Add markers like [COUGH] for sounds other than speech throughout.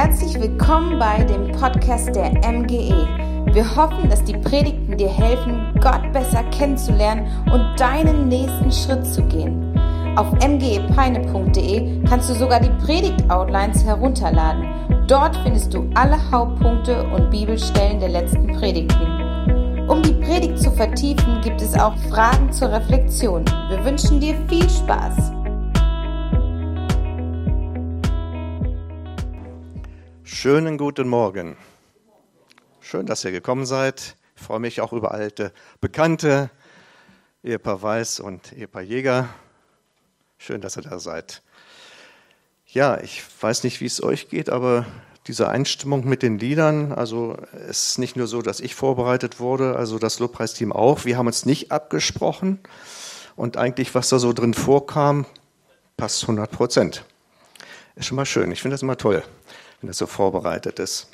Herzlich willkommen bei dem Podcast der MGE. Wir hoffen, dass die Predigten dir helfen, Gott besser kennenzulernen und deinen nächsten Schritt zu gehen. Auf mgepeine.de kannst du sogar die Predigt-Outlines herunterladen. Dort findest du alle Hauptpunkte und Bibelstellen der letzten Predigten. Um die Predigt zu vertiefen, gibt es auch Fragen zur Reflexion. Wir wünschen dir viel Spaß. Schönen guten Morgen. Schön, dass ihr gekommen seid. Ich freue mich auch über alte Bekannte, Ehepaar Weiß und Ehepaar Jäger. Schön, dass ihr da seid. Ja, ich weiß nicht, wie es euch geht, aber diese Einstimmung mit den Liedern, also es ist nicht nur so, dass ich vorbereitet wurde, also das Lobpreisteam auch. Wir haben uns nicht abgesprochen und eigentlich, was da so drin vorkam, passt 100 Prozent. Ist schon mal schön. Ich finde das immer toll wenn es so vorbereitet ist.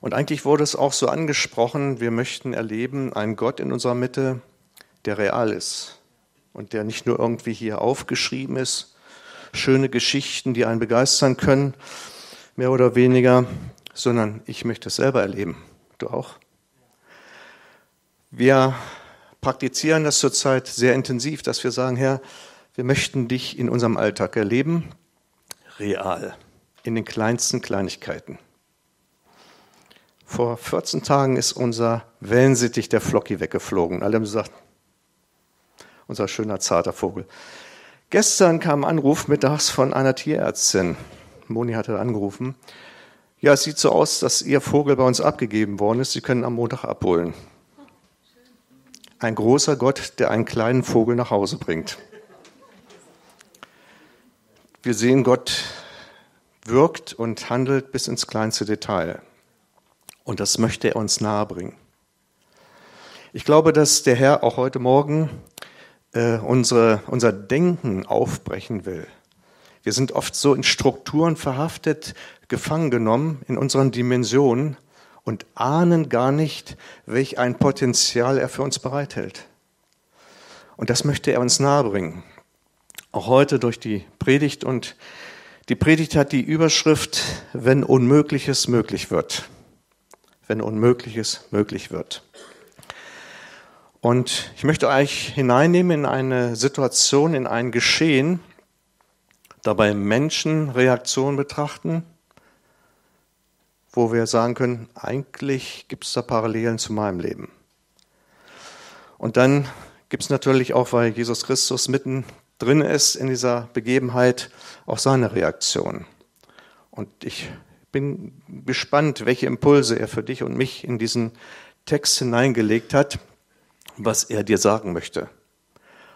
Und eigentlich wurde es auch so angesprochen, wir möchten erleben einen Gott in unserer Mitte, der real ist und der nicht nur irgendwie hier aufgeschrieben ist, schöne Geschichten, die einen begeistern können, mehr oder weniger, sondern ich möchte es selber erleben. Du auch? Wir praktizieren das zurzeit sehr intensiv, dass wir sagen, Herr, wir möchten dich in unserem Alltag erleben, real in den kleinsten Kleinigkeiten. Vor 14 Tagen ist unser Wellensittich, der Flocki, weggeflogen. Alle haben gesagt, unser schöner, zarter Vogel. Gestern kam ein Anruf mittags von einer Tierärztin. Moni hatte angerufen. Ja, es sieht so aus, dass Ihr Vogel bei uns abgegeben worden ist. Sie können am Montag abholen. Ein großer Gott, der einen kleinen Vogel nach Hause bringt. Wir sehen Gott wirkt und handelt bis ins kleinste Detail. Und das möchte er uns nahebringen. Ich glaube, dass der Herr auch heute Morgen äh, unsere, unser Denken aufbrechen will. Wir sind oft so in Strukturen verhaftet, gefangen genommen in unseren Dimensionen und ahnen gar nicht, welch ein Potenzial er für uns bereithält. Und das möchte er uns nahebringen. Auch heute durch die Predigt und die Predigt hat die Überschrift, wenn Unmögliches möglich wird. Wenn Unmögliches möglich wird. Und ich möchte euch hineinnehmen in eine Situation, in ein Geschehen, dabei Menschenreaktionen betrachten, wo wir sagen können, eigentlich gibt es da Parallelen zu meinem Leben. Und dann gibt es natürlich auch, weil Jesus Christus mitten drin ist in dieser Begebenheit, auch seine Reaktion. Und ich bin gespannt, welche Impulse er für dich und mich in diesen Text hineingelegt hat, was er dir sagen möchte.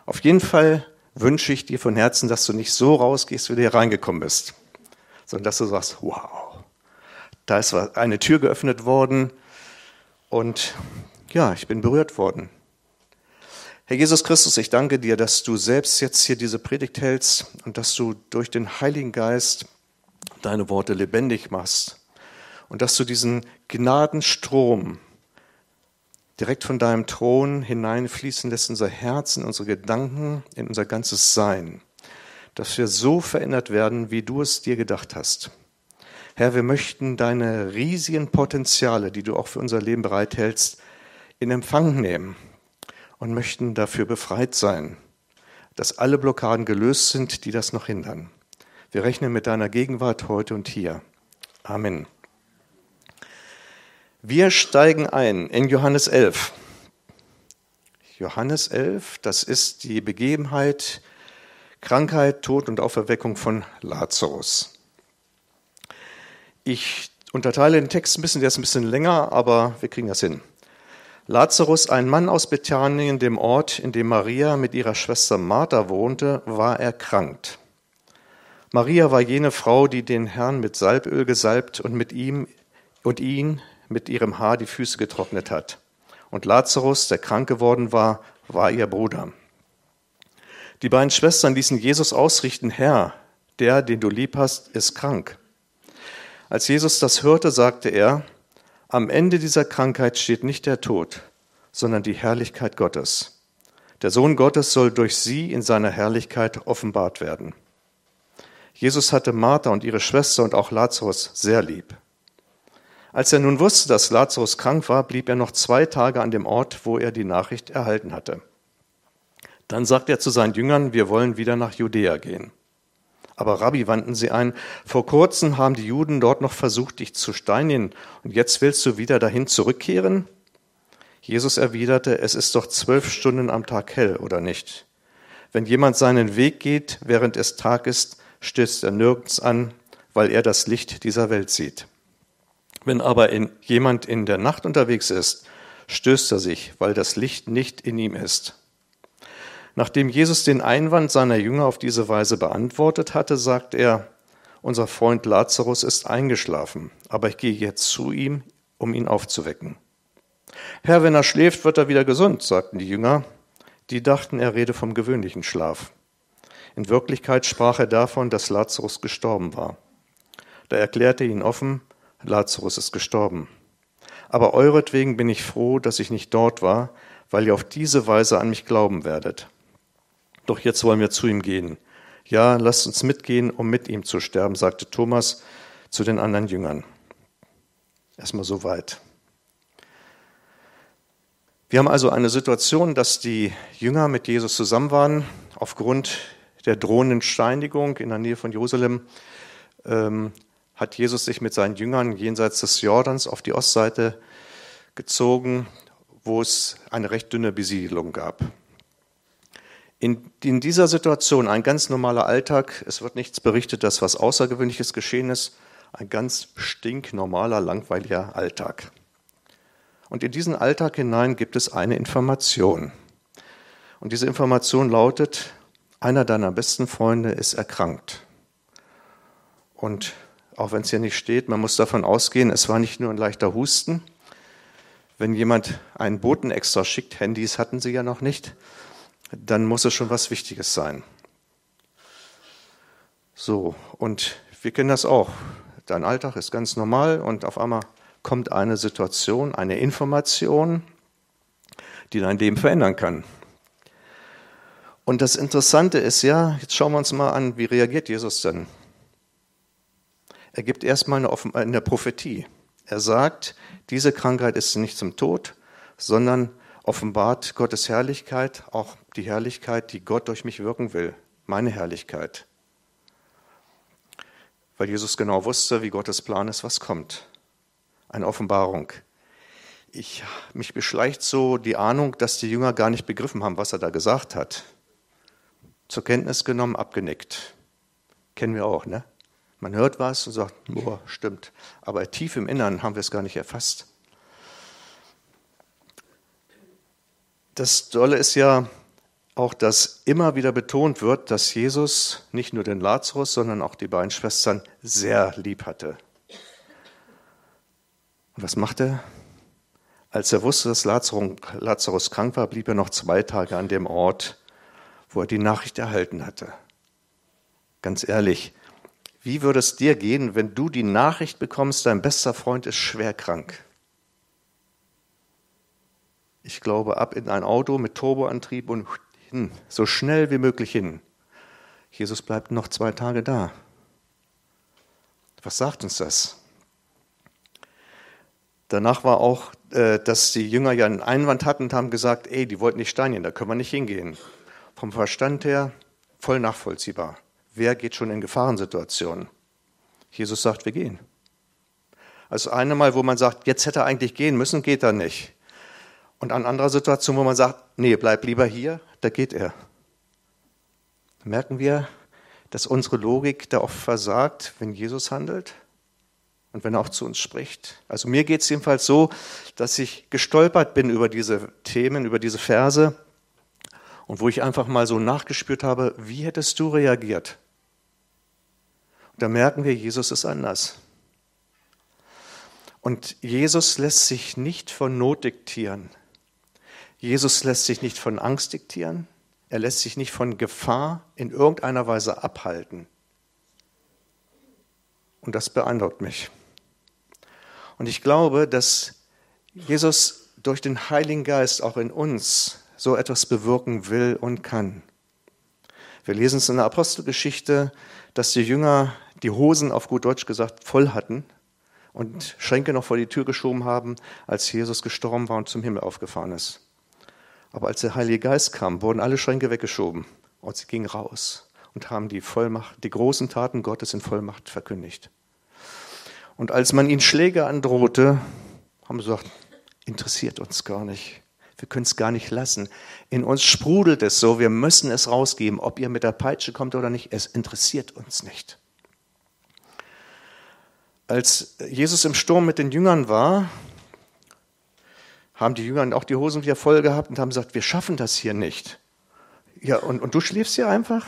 Auf jeden Fall wünsche ich dir von Herzen, dass du nicht so rausgehst, wie du hier reingekommen bist, sondern dass du sagst, wow, da ist eine Tür geöffnet worden und ja, ich bin berührt worden. Herr Jesus Christus, ich danke dir, dass du selbst jetzt hier diese Predigt hältst und dass du durch den Heiligen Geist deine Worte lebendig machst und dass du diesen Gnadenstrom direkt von deinem Thron hineinfließen lässt in unser Herz, in unsere Gedanken, in unser ganzes Sein, dass wir so verändert werden, wie du es dir gedacht hast. Herr, wir möchten deine riesigen Potenziale, die du auch für unser Leben bereithältst, in Empfang nehmen und möchten dafür befreit sein, dass alle Blockaden gelöst sind, die das noch hindern. Wir rechnen mit deiner Gegenwart heute und hier. Amen. Wir steigen ein in Johannes 11. Johannes 11, das ist die Begebenheit Krankheit, Tod und Auferweckung von Lazarus. Ich unterteile den Text ein bisschen, der ist ein bisschen länger, aber wir kriegen das hin. Lazarus, ein Mann aus Bethanien, dem Ort, in dem Maria mit ihrer Schwester Martha wohnte, war erkrankt. Maria war jene Frau, die den Herrn mit Salböl gesalbt und mit ihm und ihn mit ihrem Haar die Füße getrocknet hat. Und Lazarus, der krank geworden war, war ihr Bruder. Die beiden Schwestern ließen Jesus ausrichten, Herr, der, den du lieb hast, ist krank. Als Jesus das hörte, sagte er, am Ende dieser Krankheit steht nicht der Tod, sondern die Herrlichkeit Gottes. Der Sohn Gottes soll durch sie in seiner Herrlichkeit offenbart werden. Jesus hatte Martha und ihre Schwester und auch Lazarus sehr lieb. Als er nun wusste, dass Lazarus krank war, blieb er noch zwei Tage an dem Ort, wo er die Nachricht erhalten hatte. Dann sagte er zu seinen Jüngern, wir wollen wieder nach Judäa gehen. Aber Rabbi wandten sie ein, vor kurzem haben die Juden dort noch versucht, dich zu steinigen, und jetzt willst du wieder dahin zurückkehren? Jesus erwiderte, es ist doch zwölf Stunden am Tag hell, oder nicht? Wenn jemand seinen Weg geht, während es Tag ist, stößt er nirgends an, weil er das Licht dieser Welt sieht. Wenn aber in, jemand in der Nacht unterwegs ist, stößt er sich, weil das Licht nicht in ihm ist. Nachdem Jesus den Einwand seiner Jünger auf diese Weise beantwortet hatte, sagt er, unser Freund Lazarus ist eingeschlafen, aber ich gehe jetzt zu ihm, um ihn aufzuwecken. Herr, wenn er schläft, wird er wieder gesund, sagten die Jünger. Die dachten, er rede vom gewöhnlichen Schlaf. In Wirklichkeit sprach er davon, dass Lazarus gestorben war. Da erklärte ihn offen, Lazarus ist gestorben. Aber euretwegen bin ich froh, dass ich nicht dort war, weil ihr auf diese Weise an mich glauben werdet. Doch jetzt wollen wir zu ihm gehen. Ja, lasst uns mitgehen, um mit ihm zu sterben, sagte Thomas zu den anderen Jüngern. Erstmal so weit. Wir haben also eine Situation, dass die Jünger mit Jesus zusammen waren, aufgrund der drohenden Steinigung in der Nähe von Jerusalem. Ähm, hat Jesus sich mit seinen Jüngern jenseits des Jordans auf die Ostseite gezogen, wo es eine recht dünne Besiedelung gab. In, in, dieser Situation ein ganz normaler Alltag, es wird nichts berichtet, dass was Außergewöhnliches geschehen ist, ein ganz stinknormaler, langweiliger Alltag. Und in diesen Alltag hinein gibt es eine Information. Und diese Information lautet, einer deiner besten Freunde ist erkrankt. Und auch wenn es hier nicht steht, man muss davon ausgehen, es war nicht nur ein leichter Husten. Wenn jemand einen Boten extra schickt, Handys hatten sie ja noch nicht, dann muss es schon was Wichtiges sein. So, und wir kennen das auch. Dein Alltag ist ganz normal und auf einmal kommt eine Situation, eine Information, die dein Leben verändern kann. Und das Interessante ist ja, jetzt schauen wir uns mal an, wie reagiert Jesus denn? Er gibt erstmal eine, eine Prophetie. Er sagt, diese Krankheit ist nicht zum Tod, sondern offenbart Gottes Herrlichkeit, auch die Herrlichkeit, die Gott durch mich wirken will, meine Herrlichkeit. Weil Jesus genau wusste, wie Gottes Plan ist, was kommt. Eine Offenbarung. Ich, mich beschleicht so die Ahnung, dass die Jünger gar nicht begriffen haben, was er da gesagt hat. Zur Kenntnis genommen, abgenickt. Kennen wir auch, ne? Man hört was und sagt, boah, stimmt. Aber tief im Innern haben wir es gar nicht erfasst. Das Tolle ist ja auch, dass immer wieder betont wird, dass Jesus nicht nur den Lazarus, sondern auch die beiden Schwestern sehr lieb hatte. Und was macht er? Als er wusste, dass Lazarus krank war, blieb er noch zwei Tage an dem Ort, wo er die Nachricht erhalten hatte. Ganz ehrlich, wie würde es dir gehen, wenn du die Nachricht bekommst, dein bester Freund ist schwer krank? Ich glaube, ab in ein Auto mit Turboantrieb und hin, so schnell wie möglich hin. Jesus bleibt noch zwei Tage da. Was sagt uns das? Danach war auch, äh, dass die Jünger ja einen Einwand hatten und haben gesagt, ey, die wollten nicht steinigen, da können wir nicht hingehen. Vom Verstand her voll nachvollziehbar. Wer geht schon in Gefahrensituationen? Jesus sagt, wir gehen. Also eine Mal, wo man sagt, jetzt hätte er eigentlich gehen müssen, geht er nicht. Und an anderer Situation, wo man sagt, nee, bleib lieber hier, da geht er. Merken wir, dass unsere Logik da oft versagt, wenn Jesus handelt und wenn er auch zu uns spricht. Also mir geht es jedenfalls so, dass ich gestolpert bin über diese Themen, über diese Verse und wo ich einfach mal so nachgespürt habe, wie hättest du reagiert? Und da merken wir, Jesus ist anders. Und Jesus lässt sich nicht von Not diktieren. Jesus lässt sich nicht von Angst diktieren. Er lässt sich nicht von Gefahr in irgendeiner Weise abhalten. Und das beeindruckt mich. Und ich glaube, dass Jesus durch den Heiligen Geist auch in uns so etwas bewirken will und kann. Wir lesen es in der Apostelgeschichte, dass die Jünger die Hosen auf gut Deutsch gesagt voll hatten und Schränke noch vor die Tür geschoben haben, als Jesus gestorben war und zum Himmel aufgefahren ist. Aber als der Heilige Geist kam, wurden alle Schränke weggeschoben und sie gingen raus und haben die Vollmacht, die großen Taten Gottes in Vollmacht verkündigt. Und als man ihnen Schläge androhte, haben sie gesagt, interessiert uns gar nicht. Wir können es gar nicht lassen. In uns sprudelt es so, wir müssen es rausgeben. Ob ihr mit der Peitsche kommt oder nicht, es interessiert uns nicht. Als Jesus im Sturm mit den Jüngern war, haben die Jünger auch die Hosen wieder voll gehabt und haben gesagt, wir schaffen das hier nicht. Ja, und, und du schläfst hier einfach?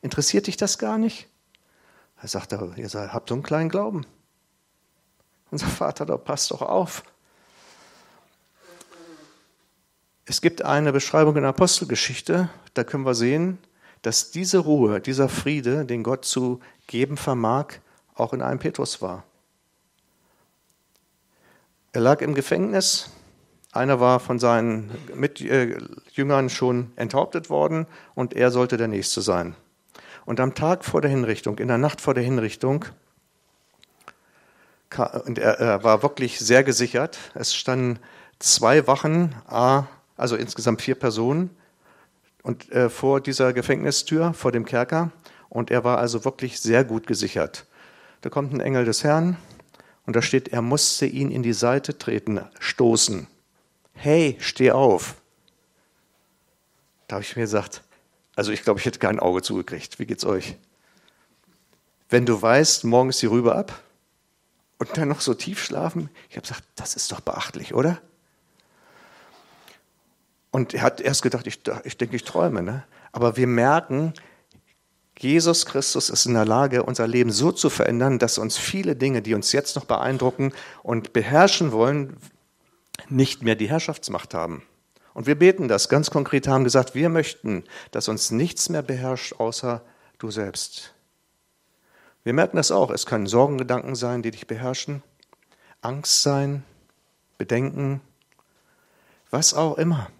Interessiert dich das gar nicht? Er sagt, ihr habt so einen kleinen Glauben. Unser Vater, da passt doch auf. Es gibt eine Beschreibung in der Apostelgeschichte, da können wir sehen, dass diese Ruhe, dieser Friede, den Gott zu geben vermag, auch in einem Petrus war. Er lag im Gefängnis, einer war von seinen Mitjüngern schon enthauptet worden und er sollte der Nächste sein. Und am Tag vor der Hinrichtung, in der Nacht vor der Hinrichtung, und er, er war wirklich sehr gesichert. Es standen zwei Wachen, also insgesamt vier Personen, und äh, vor dieser Gefängnistür, vor dem Kerker. Und er war also wirklich sehr gut gesichert. Da kommt ein Engel des Herrn und da steht, er musste ihn in die Seite treten, stoßen. Hey, steh auf. Da habe ich mir gesagt, also ich glaube, ich hätte kein Auge zugekriegt. Wie geht's euch? Wenn du weißt, morgen ist die Rübe ab, und dann noch so tief schlafen. Ich habe gesagt, das ist doch beachtlich, oder? Und er hat erst gedacht, ich, ich denke, ich träume. Ne? Aber wir merken, Jesus Christus ist in der Lage, unser Leben so zu verändern, dass uns viele Dinge, die uns jetzt noch beeindrucken und beherrschen wollen, nicht mehr die Herrschaftsmacht haben. Und wir beten das ganz konkret, haben gesagt, wir möchten, dass uns nichts mehr beherrscht, außer du selbst. Wir merken das auch. Es können Sorgengedanken sein, die dich beherrschen, Angst sein, Bedenken, was auch immer.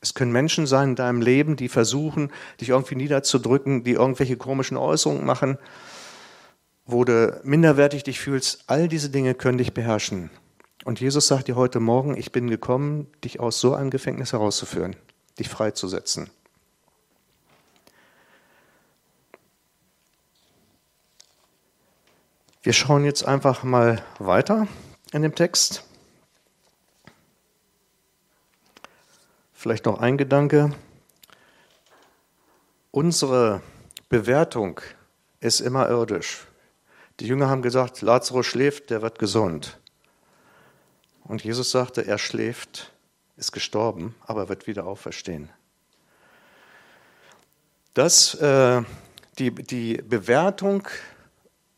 Es können Menschen sein in deinem Leben, die versuchen, dich irgendwie niederzudrücken, die irgendwelche komischen Äußerungen machen, wo du minderwertig dich fühlst. All diese Dinge können dich beherrschen. Und Jesus sagt dir heute Morgen, ich bin gekommen, dich aus so einem Gefängnis herauszuführen, dich freizusetzen. Wir schauen jetzt einfach mal weiter in dem Text. Vielleicht noch ein Gedanke. Unsere Bewertung ist immer irdisch. Die Jünger haben gesagt, Lazarus schläft, der wird gesund. Und Jesus sagte, er schläft, ist gestorben, aber wird wieder auferstehen. Das, äh, die, die Bewertung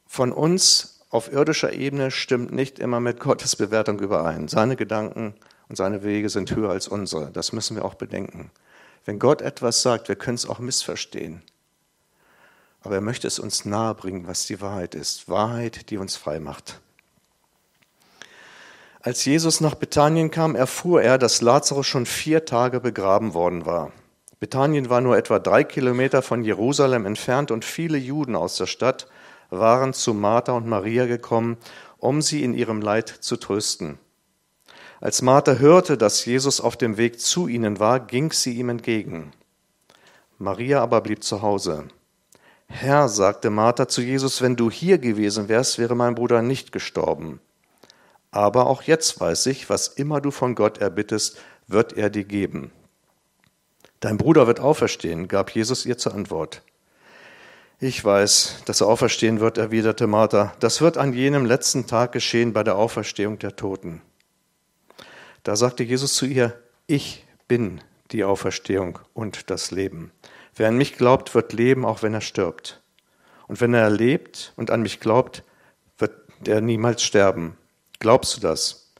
von uns auf irdischer Ebene stimmt nicht immer mit Gottes Bewertung überein. Seine Gedanken und seine Wege sind höher als unsere. Das müssen wir auch bedenken. Wenn Gott etwas sagt, wir können es auch missverstehen. Aber er möchte es uns nahebringen, was die Wahrheit ist. Wahrheit, die uns frei macht. Als Jesus nach Bethanien kam, erfuhr er, dass Lazarus schon vier Tage begraben worden war. Bethanien war nur etwa drei Kilometer von Jerusalem entfernt und viele Juden aus der Stadt waren zu Martha und Maria gekommen, um sie in ihrem Leid zu trösten. Als Martha hörte, dass Jesus auf dem Weg zu ihnen war, ging sie ihm entgegen. Maria aber blieb zu Hause. Herr, sagte Martha zu Jesus, wenn du hier gewesen wärst, wäre mein Bruder nicht gestorben. Aber auch jetzt weiß ich, was immer du von Gott erbittest, wird er dir geben. Dein Bruder wird auferstehen, gab Jesus ihr zur Antwort. Ich weiß, dass er auferstehen wird, erwiderte Martha. Das wird an jenem letzten Tag geschehen bei der Auferstehung der Toten. Da sagte Jesus zu ihr, ich bin die Auferstehung und das Leben. Wer an mich glaubt, wird leben, auch wenn er stirbt. Und wenn er lebt und an mich glaubt, wird er niemals sterben. Glaubst du das?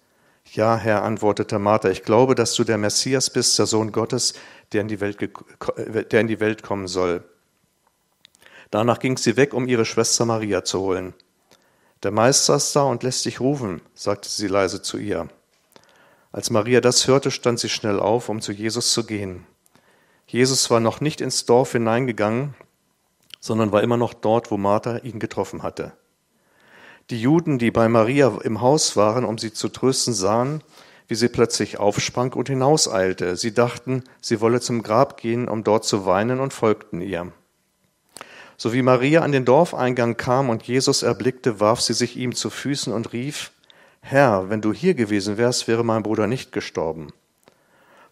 Ja, Herr, antwortete Martha, ich glaube, dass du der Messias bist, der Sohn Gottes, der in die Welt, der in die Welt kommen soll. Danach ging sie weg, um ihre Schwester Maria zu holen. Der Meister ist da und lässt dich rufen, sagte sie leise zu ihr. Als Maria das hörte, stand sie schnell auf, um zu Jesus zu gehen. Jesus war noch nicht ins Dorf hineingegangen, sondern war immer noch dort, wo Martha ihn getroffen hatte. Die Juden, die bei Maria im Haus waren, um sie zu trösten, sahen, wie sie plötzlich aufsprang und hinauseilte. Sie dachten, sie wolle zum Grab gehen, um dort zu weinen und folgten ihr. So wie Maria an den Dorfeingang kam und Jesus erblickte, warf sie sich ihm zu Füßen und rief, Herr, wenn du hier gewesen wärst, wäre mein Bruder nicht gestorben.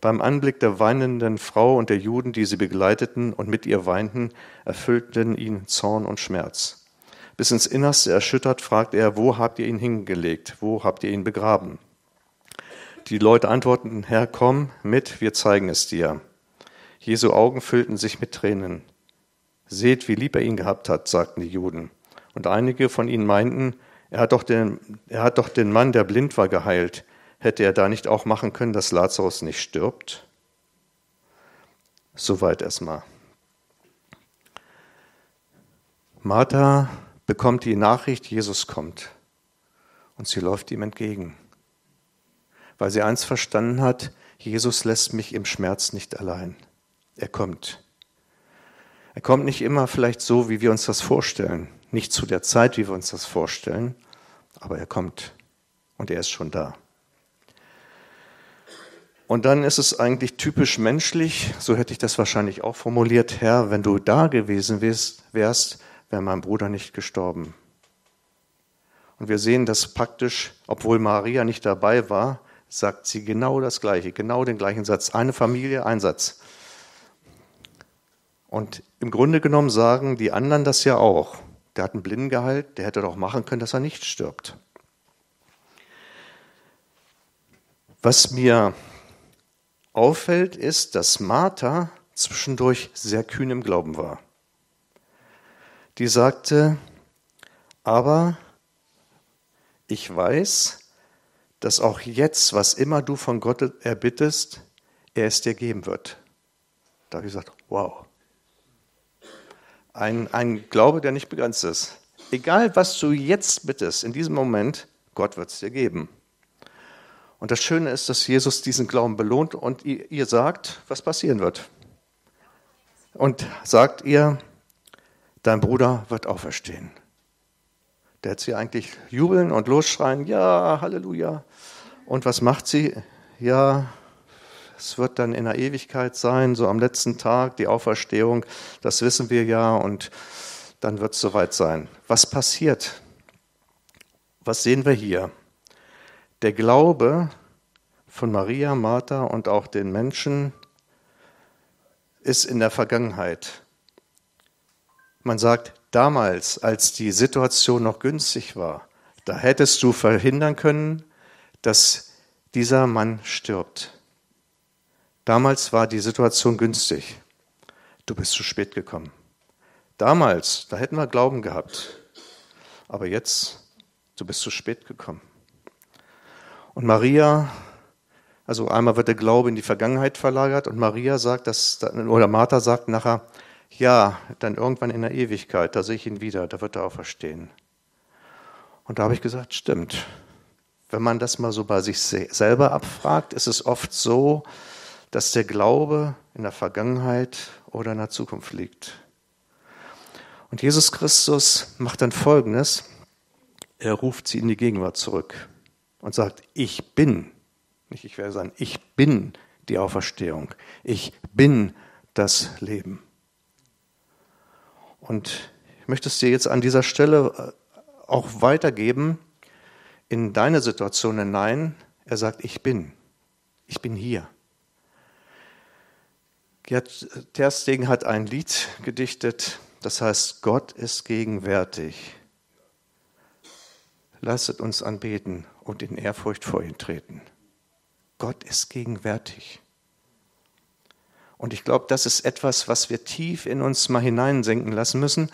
Beim Anblick der weinenden Frau und der Juden, die sie begleiteten und mit ihr weinten, erfüllten ihn Zorn und Schmerz. Bis ins Innerste erschüttert, fragt er, wo habt ihr ihn hingelegt? Wo habt ihr ihn begraben? Die Leute antworteten, Herr, komm mit, wir zeigen es dir. Jesu Augen füllten sich mit Tränen. Seht, wie lieb er ihn gehabt hat, sagten die Juden. Und einige von ihnen meinten, er hat doch den, er hat doch den Mann, der blind war, geheilt. Hätte er da nicht auch machen können, dass Lazarus nicht stirbt? Soweit erstmal. Martha bekommt die Nachricht, Jesus kommt. Und sie läuft ihm entgegen, weil sie eins verstanden hat, Jesus lässt mich im Schmerz nicht allein. Er kommt. Er kommt nicht immer vielleicht so, wie wir uns das vorstellen, nicht zu der Zeit, wie wir uns das vorstellen, aber er kommt und er ist schon da. Und dann ist es eigentlich typisch menschlich, so hätte ich das wahrscheinlich auch formuliert, Herr, wenn du da gewesen wärst, wäre mein Bruder nicht gestorben. Und wir sehen das praktisch, obwohl Maria nicht dabei war, sagt sie genau das Gleiche, genau den gleichen Satz. Eine Familie, ein Satz. Und im Grunde genommen sagen die anderen das ja auch. Der hat einen Blinden geheilt, der hätte doch machen können, dass er nicht stirbt. Was mir auffällt, ist, dass Martha zwischendurch sehr kühn im Glauben war. Die sagte, aber ich weiß, dass auch jetzt, was immer du von Gott erbittest, er es dir geben wird. Da habe ich gesagt, wow. Ein, ein Glaube, der nicht begrenzt ist. Egal, was du jetzt bittest, in diesem Moment, Gott wird es dir geben. Und das Schöne ist, dass Jesus diesen Glauben belohnt und ihr sagt, was passieren wird. Und sagt ihr, dein Bruder wird auferstehen. Der hätte sie eigentlich jubeln und losschreien, ja, Halleluja. Und was macht sie? Ja, es wird dann in der Ewigkeit sein, so am letzten Tag, die Auferstehung, das wissen wir ja, und dann wird es soweit sein. Was passiert? Was sehen wir hier? Der Glaube von Maria, Martha und auch den Menschen ist in der Vergangenheit. Man sagt, damals, als die Situation noch günstig war, da hättest du verhindern können, dass dieser Mann stirbt. Damals war die Situation günstig. Du bist zu spät gekommen. Damals, da hätten wir Glauben gehabt. Aber jetzt, du bist zu spät gekommen. Und Maria, also einmal wird der Glaube in die Vergangenheit verlagert und Maria sagt, dass, oder Martha sagt nachher, ja, dann irgendwann in der Ewigkeit, da sehe ich ihn wieder, da wird er auch verstehen. Und da habe ich gesagt, stimmt. Wenn man das mal so bei sich selber abfragt, ist es oft so, dass der Glaube in der Vergangenheit oder in der Zukunft liegt. Und Jesus Christus macht dann Folgendes. Er ruft sie in die Gegenwart zurück und sagt, ich bin, nicht ich werde sagen, ich bin die Auferstehung, ich bin das Leben. Und ich möchte es dir jetzt an dieser Stelle äh, auch weitergeben in deine Situation hinein. Er sagt, ich bin, ich bin hier. Gerd Terstegen hat ein Lied gedichtet, das heißt, Gott ist gegenwärtig. Lasset uns anbeten und in Ehrfurcht vor ihn treten. Gott ist gegenwärtig. Und ich glaube, das ist etwas, was wir tief in uns mal hineinsenken lassen müssen.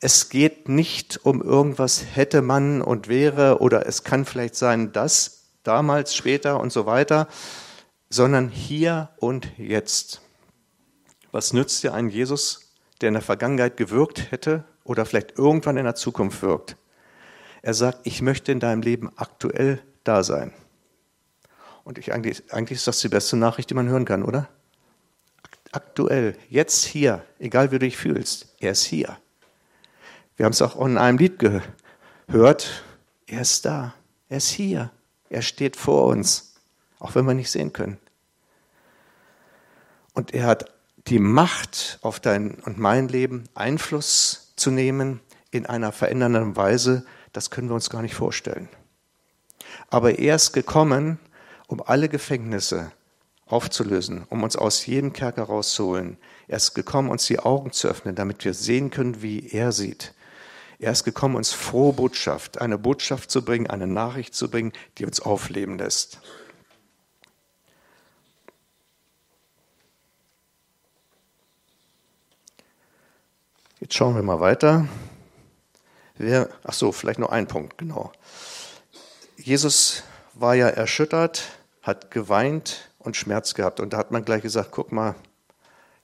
Es geht nicht um irgendwas hätte man und wäre oder es kann vielleicht sein, das damals, später und so weiter, sondern hier und jetzt. Was nützt dir ein Jesus, der in der Vergangenheit gewirkt hätte oder vielleicht irgendwann in der Zukunft wirkt? Er sagt, ich möchte in deinem Leben aktuell da sein. Und ich, eigentlich, eigentlich ist das die beste Nachricht, die man hören kann, oder? Aktuell, jetzt hier, egal wie du dich fühlst, er ist hier. Wir haben es auch in einem Lied gehört. Er ist da. Er ist hier. Er steht vor uns, auch wenn wir nicht sehen können. Und er hat die Macht auf dein und mein Leben Einfluss zu nehmen in einer verändernden Weise, das können wir uns gar nicht vorstellen. Aber er ist gekommen, um alle Gefängnisse aufzulösen, um uns aus jedem Kerker rauszuholen. Er ist gekommen, uns die Augen zu öffnen, damit wir sehen können, wie er sieht. Er ist gekommen, uns frohe Botschaft, eine Botschaft zu bringen, eine Nachricht zu bringen, die uns aufleben lässt. Jetzt schauen wir mal weiter. Wer, ach so, vielleicht noch ein Punkt, genau. Jesus war ja erschüttert, hat geweint und Schmerz gehabt. Und da hat man gleich gesagt, guck mal,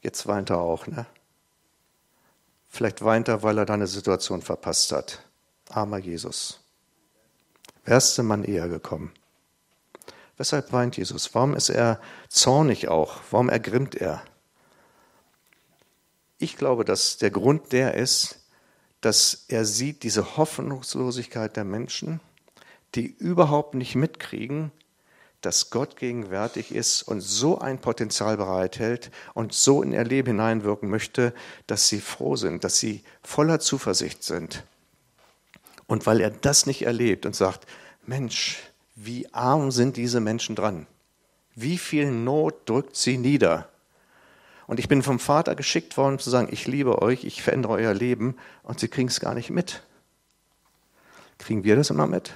jetzt weint er auch. Ne? Vielleicht weint er, weil er deine Situation verpasst hat. Armer Jesus. Wärst du Mann eher gekommen? Weshalb weint Jesus? Warum ist er zornig auch? Warum ergrimmt er? Ich glaube, dass der Grund der ist, dass er sieht diese Hoffnungslosigkeit der Menschen, die überhaupt nicht mitkriegen, dass Gott gegenwärtig ist und so ein Potenzial bereithält und so in ihr Leben hineinwirken möchte, dass sie froh sind, dass sie voller Zuversicht sind. Und weil er das nicht erlebt und sagt, Mensch, wie arm sind diese Menschen dran? Wie viel Not drückt sie nieder? Und ich bin vom Vater geschickt worden, zu sagen, ich liebe euch, ich verändere euer Leben. Und sie kriegen es gar nicht mit. Kriegen wir das immer mit?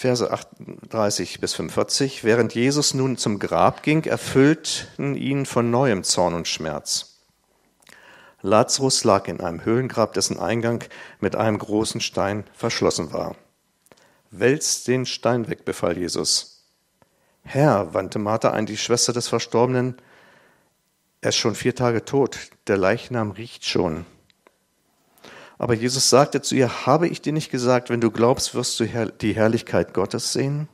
Verse 38 bis 45. Während Jesus nun zum Grab ging, erfüllten ihn von neuem Zorn und Schmerz. Lazarus lag in einem Höhlengrab, dessen Eingang mit einem großen Stein verschlossen war. Wälzt den Stein weg, befahl Jesus. Herr, wandte Martha ein, die Schwester des Verstorbenen, er ist schon vier Tage tot, der Leichnam riecht schon. Aber Jesus sagte zu ihr, habe ich dir nicht gesagt, wenn du glaubst, wirst du die Herrlichkeit Gottes sehen?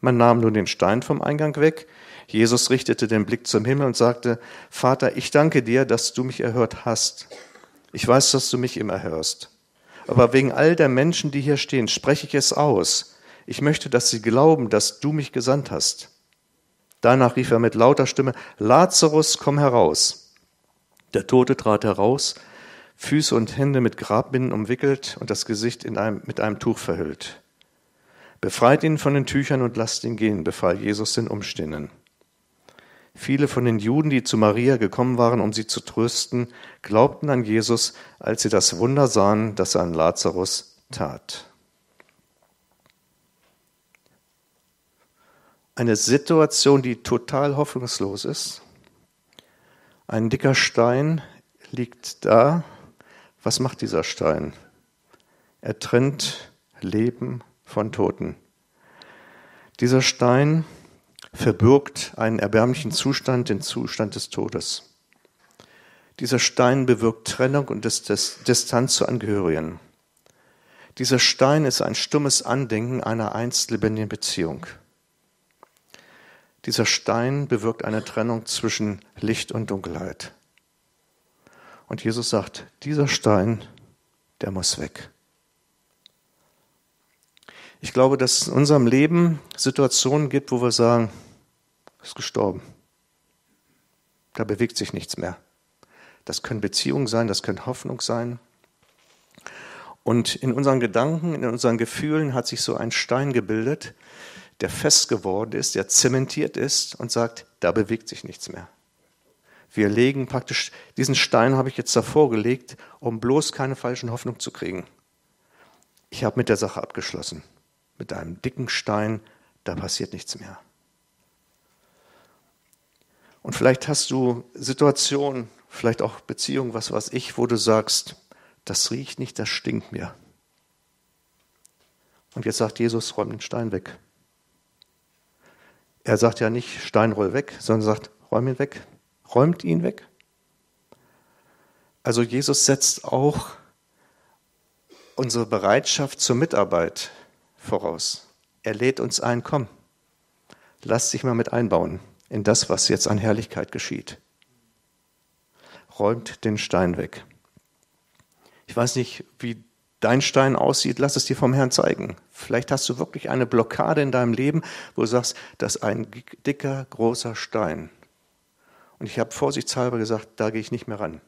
Man nahm nun den Stein vom Eingang weg. Jesus richtete den Blick zum Himmel und sagte, Vater, ich danke dir, dass du mich erhört hast. Ich weiß, dass du mich immer hörst. Aber wegen all der Menschen, die hier stehen, spreche ich es aus. Ich möchte, dass sie glauben, dass du mich gesandt hast. Danach rief er mit lauter Stimme, Lazarus, komm heraus. Der Tote trat heraus, Füße und Hände mit Grabbinden umwickelt und das Gesicht in einem, mit einem Tuch verhüllt. Befreit ihn von den Tüchern und lasst ihn gehen, befahl Jesus den Umstehenden. Viele von den Juden, die zu Maria gekommen waren, um sie zu trösten, glaubten an Jesus, als sie das Wunder sahen, das er an Lazarus tat. Eine Situation, die total hoffnungslos ist. Ein dicker Stein liegt da. Was macht dieser Stein? Er trennt Leben von Toten. Dieser Stein verbirgt einen erbärmlichen Zustand, den Zustand des Todes. Dieser Stein bewirkt Trennung und Distanz zu Angehörigen. Dieser Stein ist ein stummes Andenken einer einst lebendigen Beziehung. Dieser Stein bewirkt eine Trennung zwischen Licht und Dunkelheit. Und Jesus sagt, dieser Stein, der muss weg. Ich glaube, dass es in unserem Leben Situationen gibt, wo wir sagen, ist gestorben. Da bewegt sich nichts mehr. Das können Beziehungen sein, das können Hoffnung sein. Und in unseren Gedanken, in unseren Gefühlen hat sich so ein Stein gebildet, der fest geworden ist, der zementiert ist und sagt, da bewegt sich nichts mehr. Wir legen praktisch, diesen Stein habe ich jetzt davor gelegt, um bloß keine falschen Hoffnungen zu kriegen. Ich habe mit der Sache abgeschlossen mit einem dicken Stein, da passiert nichts mehr. Und vielleicht hast du Situationen, vielleicht auch Beziehungen, was weiß ich, wo du sagst, das riecht nicht, das stinkt mir. Und jetzt sagt Jesus, räum den Stein weg. Er sagt ja nicht, Stein roll weg, sondern sagt, räum ihn weg. Räumt ihn weg. Also Jesus setzt auch unsere Bereitschaft zur Mitarbeit voraus. Er lädt uns ein, komm, lass dich mal mit einbauen in das, was jetzt an Herrlichkeit geschieht. räumt den Stein weg. Ich weiß nicht, wie dein Stein aussieht, lass es dir vom Herrn zeigen. Vielleicht hast du wirklich eine Blockade in deinem Leben, wo du sagst, das ist ein dicker, großer Stein. Und ich habe vorsichtshalber gesagt, da gehe ich nicht mehr ran.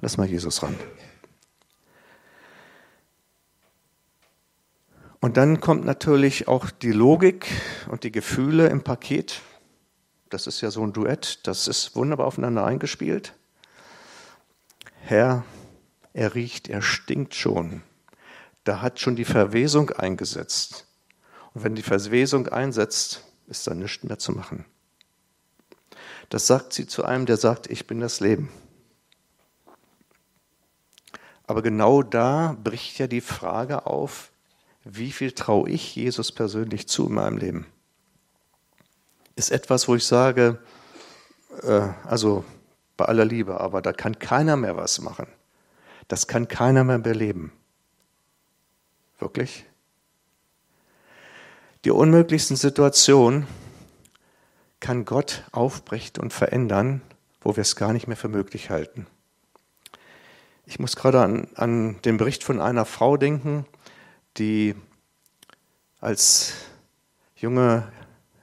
Lass mal Jesus ran. Und dann kommt natürlich auch die Logik und die Gefühle im Paket. Das ist ja so ein Duett, das ist wunderbar aufeinander eingespielt. Herr, er riecht, er stinkt schon. Da hat schon die Verwesung eingesetzt. Und wenn die Verwesung einsetzt, ist da nichts mehr zu machen. Das sagt sie zu einem, der sagt, ich bin das Leben. Aber genau da bricht ja die Frage auf, wie viel traue ich Jesus persönlich zu in meinem Leben? Ist etwas, wo ich sage, äh, also bei aller Liebe, aber da kann keiner mehr was machen. Das kann keiner mehr beleben. Wirklich? Die unmöglichsten Situationen kann Gott aufbrechen und verändern, wo wir es gar nicht mehr für möglich halten. Ich muss gerade an, an den Bericht von einer Frau denken, die als junge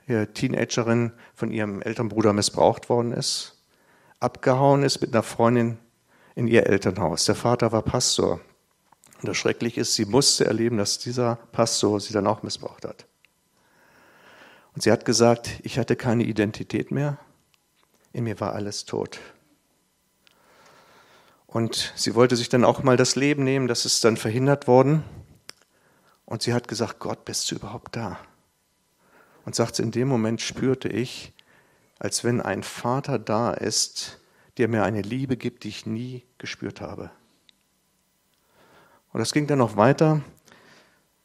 Teenagerin von ihrem Elternbruder missbraucht worden ist, abgehauen ist mit einer Freundin in ihr Elternhaus. Der Vater war Pastor. Und das Schreckliche ist, sie musste erleben, dass dieser Pastor sie dann auch missbraucht hat. Und sie hat gesagt, ich hatte keine Identität mehr, in mir war alles tot. Und sie wollte sich dann auch mal das Leben nehmen, das ist dann verhindert worden. Und sie hat gesagt, Gott, bist du überhaupt da? Und sagt, in dem Moment spürte ich, als wenn ein Vater da ist, der mir eine Liebe gibt, die ich nie gespürt habe. Und das ging dann noch weiter.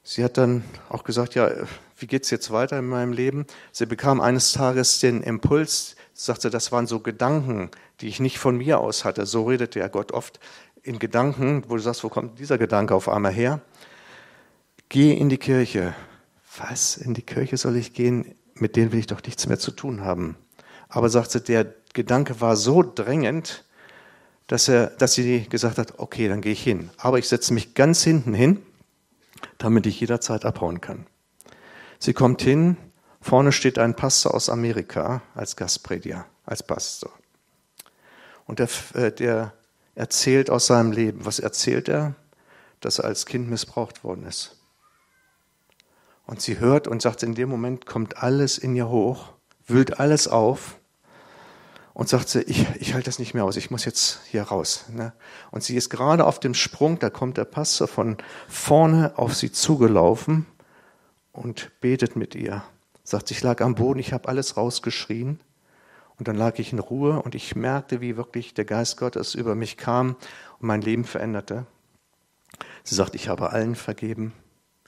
Sie hat dann auch gesagt, ja, wie geht es jetzt weiter in meinem Leben? Sie bekam eines Tages den Impuls, sagte, das waren so Gedanken, die ich nicht von mir aus hatte. So redete ja Gott oft in Gedanken, wo du sagst, wo kommt dieser Gedanke auf einmal her? Geh in die Kirche. Was? In die Kirche soll ich gehen? Mit denen will ich doch nichts mehr zu tun haben. Aber sagte, der Gedanke war so drängend, dass, er, dass sie gesagt hat, okay, dann gehe ich hin. Aber ich setze mich ganz hinten hin, damit ich jederzeit abhauen kann. Sie kommt hin, vorne steht ein Pastor aus Amerika als Gastprediger, als Pastor. Und der, äh, der erzählt aus seinem Leben. Was erzählt er? Dass er als Kind missbraucht worden ist. Und sie hört und sagt, in dem Moment kommt alles in ihr hoch, wühlt alles auf und sagt sie, ich, ich halte das nicht mehr aus, ich muss jetzt hier raus. Ne? Und sie ist gerade auf dem Sprung, da kommt der Pastor von vorne auf sie zugelaufen und betet mit ihr. Sagt, ich lag am Boden, ich habe alles rausgeschrien. Und dann lag ich in Ruhe und ich merkte, wie wirklich der Geist Gottes über mich kam und mein Leben veränderte. Sie sagt, ich habe allen vergeben.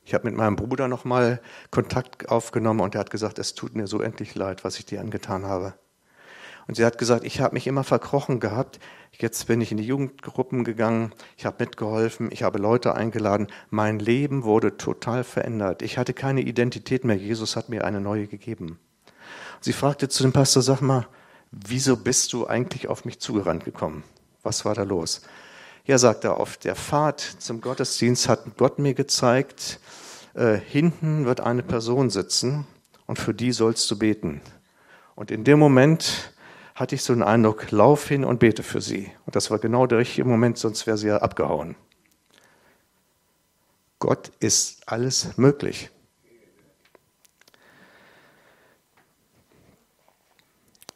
Ich habe mit meinem Bruder nochmal Kontakt aufgenommen und er hat gesagt, es tut mir so endlich leid, was ich dir angetan habe. Und sie hat gesagt, ich habe mich immer verkrochen gehabt. Jetzt bin ich in die Jugendgruppen gegangen, ich habe mitgeholfen, ich habe Leute eingeladen. Mein Leben wurde total verändert. Ich hatte keine Identität mehr. Jesus hat mir eine neue gegeben. Sie fragte zu dem Pastor, sag mal, wieso bist du eigentlich auf mich zugerannt gekommen? Was war da los? Ja, sagt er, auf der Fahrt zum Gottesdienst hat Gott mir gezeigt, äh, hinten wird eine Person sitzen und für die sollst du beten. Und in dem Moment hatte ich so einen Eindruck, lauf hin und bete für sie. Und das war genau der richtige Moment, sonst wäre sie ja abgehauen. Gott ist alles möglich.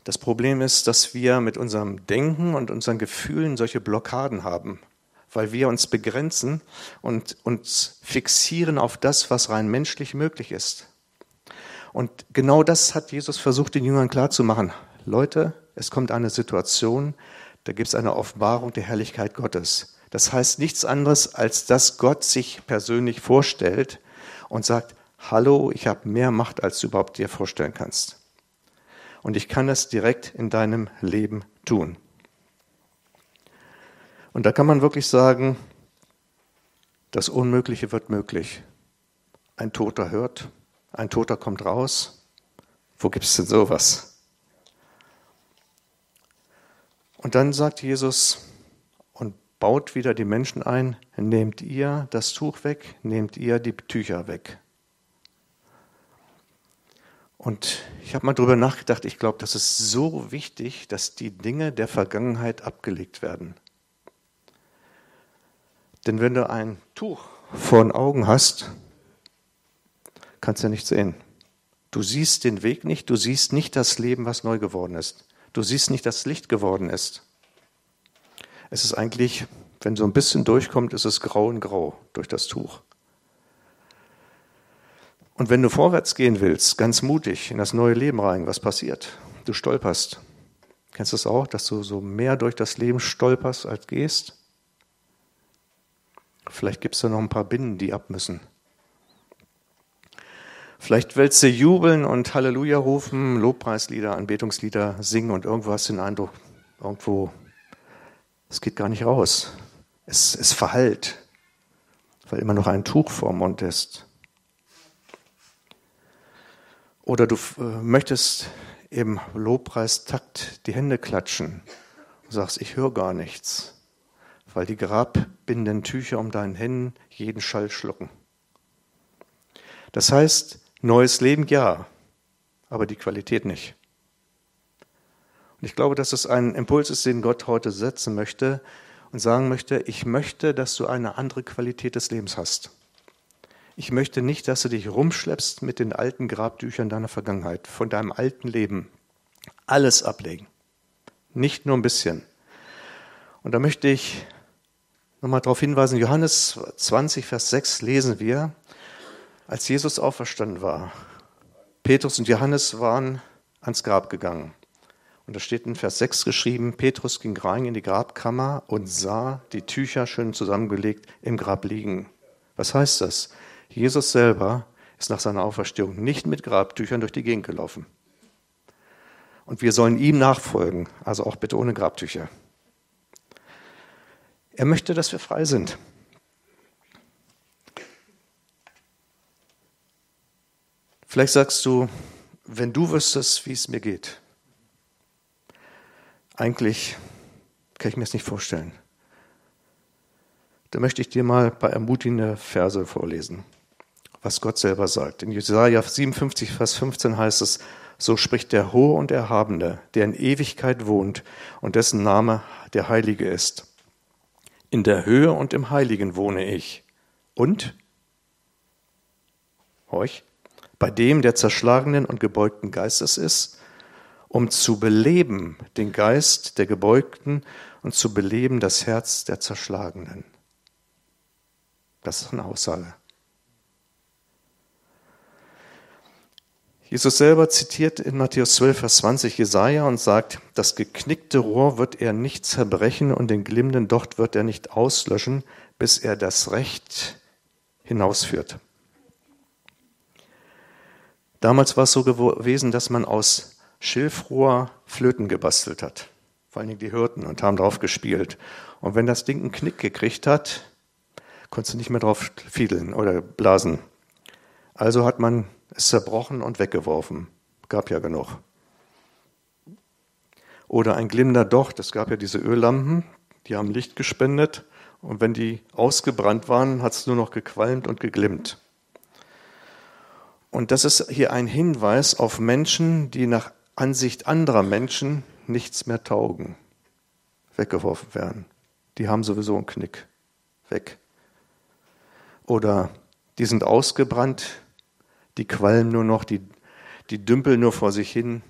Das Problem ist, dass wir mit unserem Denken und unseren Gefühlen solche Blockaden haben, weil wir uns begrenzen und uns fixieren auf das, was rein menschlich möglich ist. Und genau das hat Jesus versucht, den Jüngern klarzumachen. Leute, es kommt eine Situation, da gibt es eine Offenbarung der Herrlichkeit Gottes. Das heißt nichts anderes, als dass Gott sich persönlich vorstellt und sagt, hallo, ich habe mehr Macht, als du überhaupt dir vorstellen kannst. Und ich kann das direkt in deinem Leben tun. Und da kann man wirklich sagen, das Unmögliche wird möglich. Ein Toter hört, ein Toter kommt raus. Wo gibt es denn sowas? Und dann sagt Jesus und baut wieder die Menschen ein, nehmt ihr das Tuch weg, nehmt ihr die Tücher weg. Und ich habe mal drüber nachgedacht, ich glaube, das ist so wichtig, dass die Dinge der Vergangenheit abgelegt werden. Denn wenn du ein Tuch vor den Augen hast, kannst du ja nicht sehen. Du siehst den Weg nicht, du siehst nicht das Leben, was neu geworden ist. Du siehst nicht, dass Licht geworden ist. Es ist eigentlich, wenn so ein bisschen durchkommt, ist es grau und grau durch das Tuch. Und wenn du vorwärts gehen willst, ganz mutig in das neue Leben rein, was passiert? Du stolperst. Kennst du es das auch, dass du so mehr durch das Leben stolperst als gehst? Vielleicht gibt es da noch ein paar Binnen, die ab müssen. Vielleicht willst du jubeln und Halleluja rufen, Lobpreislieder, Anbetungslieder singen und irgendwo hast du den Eindruck, irgendwo, es geht gar nicht raus. Es, es verhallt, weil immer noch ein Tuch vorm Mund ist. Oder du äh, möchtest im Lobpreistakt die Hände klatschen und sagst, ich höre gar nichts, weil die grabbindenden Tücher um deinen Händen jeden Schall schlucken. Das heißt, neues Leben ja, aber die Qualität nicht. Und ich glaube, dass es ein Impuls ist, den Gott heute setzen möchte und sagen möchte, ich möchte, dass du eine andere Qualität des Lebens hast. Ich möchte nicht, dass du dich rumschleppst mit den alten Grabtüchern deiner Vergangenheit, von deinem alten Leben. Alles ablegen. Nicht nur ein bisschen. Und da möchte ich nochmal darauf hinweisen, Johannes 20, Vers 6 lesen wir, als Jesus auferstanden war. Petrus und Johannes waren ans Grab gegangen. Und da steht in Vers 6 geschrieben, Petrus ging rein in die Grabkammer und sah die Tücher schön zusammengelegt im Grab liegen. Was heißt das? Jesus selber ist nach seiner Auferstehung nicht mit Grabtüchern durch die Gegend gelaufen. Und wir sollen ihm nachfolgen, also auch bitte ohne Grabtücher. Er möchte, dass wir frei sind. Vielleicht sagst du, wenn du wüsstest, wie es mir geht. Eigentlich kann ich mir das nicht vorstellen. Da möchte ich dir mal ein paar ermutigende Verse vorlesen was Gott selber sagt. In Jesaja 57, Vers 15 heißt es, so spricht der Hohe und Erhabene, der in Ewigkeit wohnt und dessen Name der Heilige ist. In der Höhe und im Heiligen wohne ich. Und? Euch? Bei dem, der zerschlagenen und gebeugten Geistes ist, um zu beleben den Geist der Gebeugten und zu beleben das Herz der Zerschlagenen. Das ist eine Aussage. Jesus selber zitiert in Matthäus 12, Vers 20 Jesaja und sagt, das geknickte Rohr wird er nicht zerbrechen und den glimmenden Docht wird er nicht auslöschen, bis er das Recht hinausführt. Damals war es so gewesen, dass man aus Schilfrohr Flöten gebastelt hat. Vor allen Dingen die Hirten und haben drauf gespielt. Und wenn das Ding einen Knick gekriegt hat, konntest du nicht mehr drauf fiedeln oder blasen. Also hat man ist zerbrochen und weggeworfen. Gab ja genug. Oder ein glimmender Docht. Es gab ja diese Öllampen, die haben Licht gespendet. Und wenn die ausgebrannt waren, hat es nur noch gequalmt und geglimmt. Und das ist hier ein Hinweis auf Menschen, die nach Ansicht anderer Menschen nichts mehr taugen, weggeworfen werden. Die haben sowieso einen Knick. Weg. Oder die sind ausgebrannt, die qualmen nur noch, die, die dümpeln nur vor sich hin,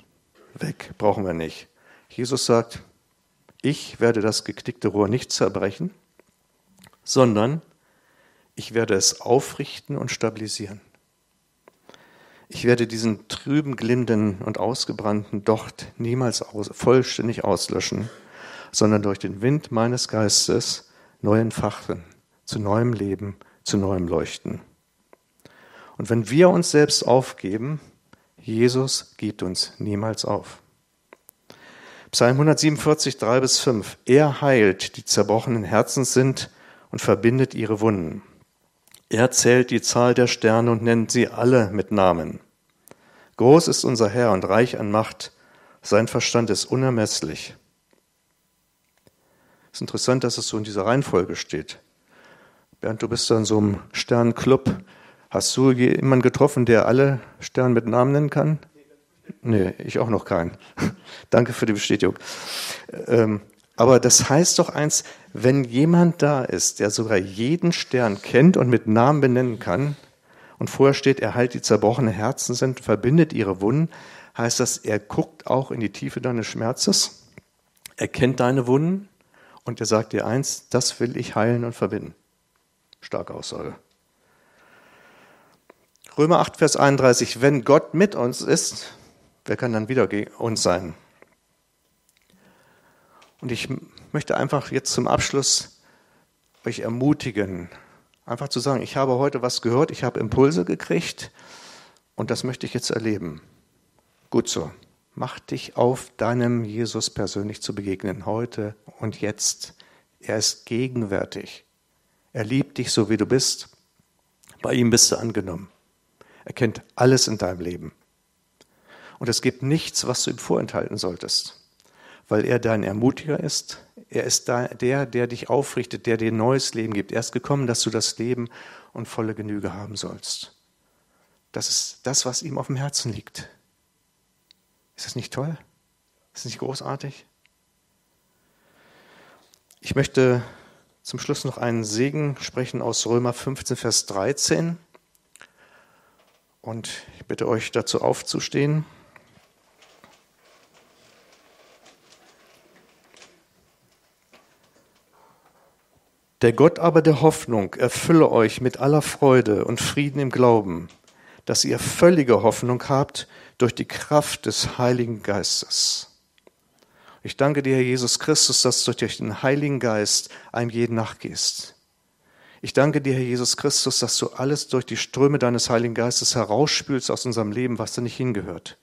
weg, brauchen wir nicht. Jesus sagt, ich werde das geknickte Rohr nicht zerbrechen, sondern ich werde es aufrichten und stabilisieren. Ich werde diesen trüben, glimmenden und ausgebrannten Docht niemals aus, vollständig auslöschen, sondern durch den Wind meines Geistes neu entfachen, zu neuem Leben, zu neuem Leuchten. Und wenn wir uns selbst aufgeben, Jesus gibt uns niemals auf. Psalm 147, 3 bis 5. Er heilt, die zerbrochenen Herzens sind und verbindet ihre Wunden. Er zählt die Zahl der Sterne und nennt sie alle mit Namen. Groß ist unser Herr und reich an Macht, sein Verstand ist unermesslich. ist interessant, dass es so in dieser Reihenfolge steht. Bernd, du bist da in so einem Sternclub. Hast du jemanden getroffen, der alle Sterne mit Namen nennen kann? Nee, ich auch noch keinen. [LAUGHS] Danke für die Bestätigung. Ähm, aber das heißt doch eins, wenn jemand da ist, der sogar jeden Stern kennt und mit Namen benennen kann, und vorher steht, er heilt die zerbrochene Herzen sind, verbindet ihre Wunden, heißt das, er guckt auch in die Tiefe deines Schmerzes, er kennt deine Wunden und er sagt dir eins, das will ich heilen und verbinden. Starke Aussage. Römer 8, Vers 31, wenn Gott mit uns ist, wer kann dann wieder uns sein? Und ich möchte einfach jetzt zum Abschluss euch ermutigen, einfach zu sagen, ich habe heute was gehört, ich habe Impulse gekriegt und das möchte ich jetzt erleben. Gut so. Mach dich auf, deinem Jesus persönlich zu begegnen, heute und jetzt. Er ist gegenwärtig. Er liebt dich so, wie du bist. Bei ihm bist du angenommen. Er kennt alles in deinem Leben. Und es gibt nichts, was du ihm vorenthalten solltest, weil er dein Ermutiger ist. Er ist der, der dich aufrichtet, der dir neues Leben gibt. Er ist gekommen, dass du das Leben und volle Genüge haben sollst. Das ist das, was ihm auf dem Herzen liegt. Ist das nicht toll? Ist das nicht großartig? Ich möchte zum Schluss noch einen Segen sprechen aus Römer 15, Vers 13. Und ich bitte euch dazu aufzustehen. Der Gott aber der Hoffnung erfülle euch mit aller Freude und Frieden im Glauben, dass ihr völlige Hoffnung habt durch die Kraft des Heiligen Geistes. Ich danke dir, Herr Jesus Christus, dass du durch den Heiligen Geist einem jeden nachgehst. Ich danke dir, Herr Jesus Christus, dass du alles durch die Ströme deines Heiligen Geistes herausspülst aus unserem Leben, was da nicht hingehört.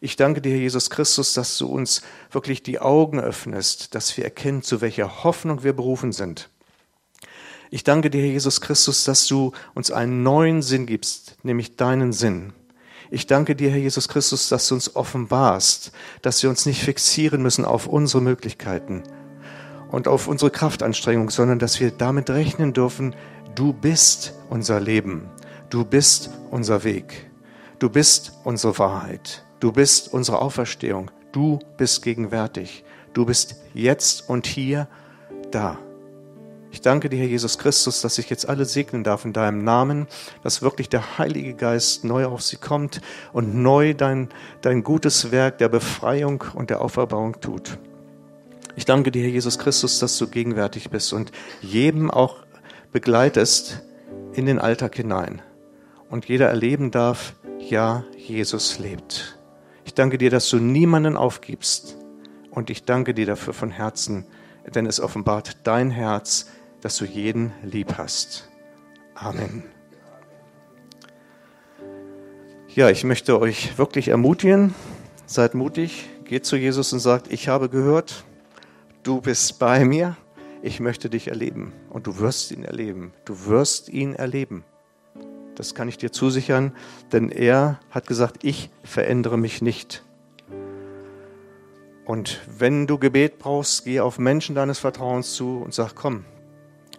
Ich danke dir, Herr Jesus Christus, dass du uns wirklich die Augen öffnest, dass wir erkennen, zu welcher Hoffnung wir berufen sind. Ich danke dir, Herr Jesus Christus, dass du uns einen neuen Sinn gibst, nämlich deinen Sinn. Ich danke dir, Herr Jesus Christus, dass du uns offenbarst, dass wir uns nicht fixieren müssen auf unsere Möglichkeiten und auf unsere Kraftanstrengung, sondern dass wir damit rechnen dürfen, du bist unser Leben, du bist unser Weg, du bist unsere Wahrheit, du bist unsere Auferstehung, du bist gegenwärtig, du bist jetzt und hier da. Ich danke dir, Herr Jesus Christus, dass ich jetzt alle segnen darf in deinem Namen, dass wirklich der Heilige Geist neu auf sie kommt und neu dein, dein gutes Werk der Befreiung und der Auferbauung tut. Ich danke dir, Herr Jesus Christus, dass du gegenwärtig bist und jedem auch begleitest in den Alltag hinein. Und jeder erleben darf, ja, Jesus lebt. Ich danke dir, dass du niemanden aufgibst. Und ich danke dir dafür von Herzen, denn es offenbart dein Herz, dass du jeden lieb hast. Amen. Ja, ich möchte euch wirklich ermutigen, seid mutig, geht zu Jesus und sagt, ich habe gehört, du bist bei mir, ich möchte dich erleben und du wirst ihn erleben, du wirst ihn erleben. Das kann ich dir zusichern, denn er hat gesagt, ich verändere mich nicht. Und wenn du Gebet brauchst, geh auf Menschen deines Vertrauens zu und sag, komm,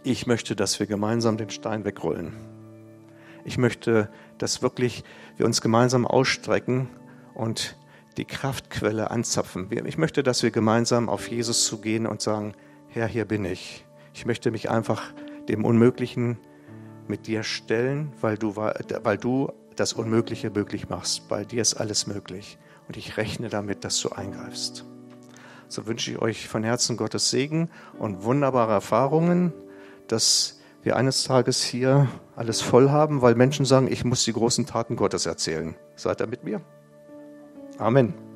ich möchte, dass wir gemeinsam den Stein wegrollen. Ich möchte, dass wirklich wir uns gemeinsam ausstrecken und die Kraftquelle anzapfen. Ich möchte, dass wir gemeinsam auf Jesus zugehen und sagen, Herr, hier bin ich. Ich möchte mich einfach dem Unmöglichen mit dir stellen, weil du, weil du das Unmögliche möglich machst. Bei dir ist alles möglich. Und ich rechne damit, dass du eingreifst. So wünsche ich euch von Herzen Gottes Segen und wunderbare Erfahrungen dass wir eines Tages hier alles voll haben, weil Menschen sagen, ich muss die großen Taten Gottes erzählen. Seid ihr mit mir? Amen.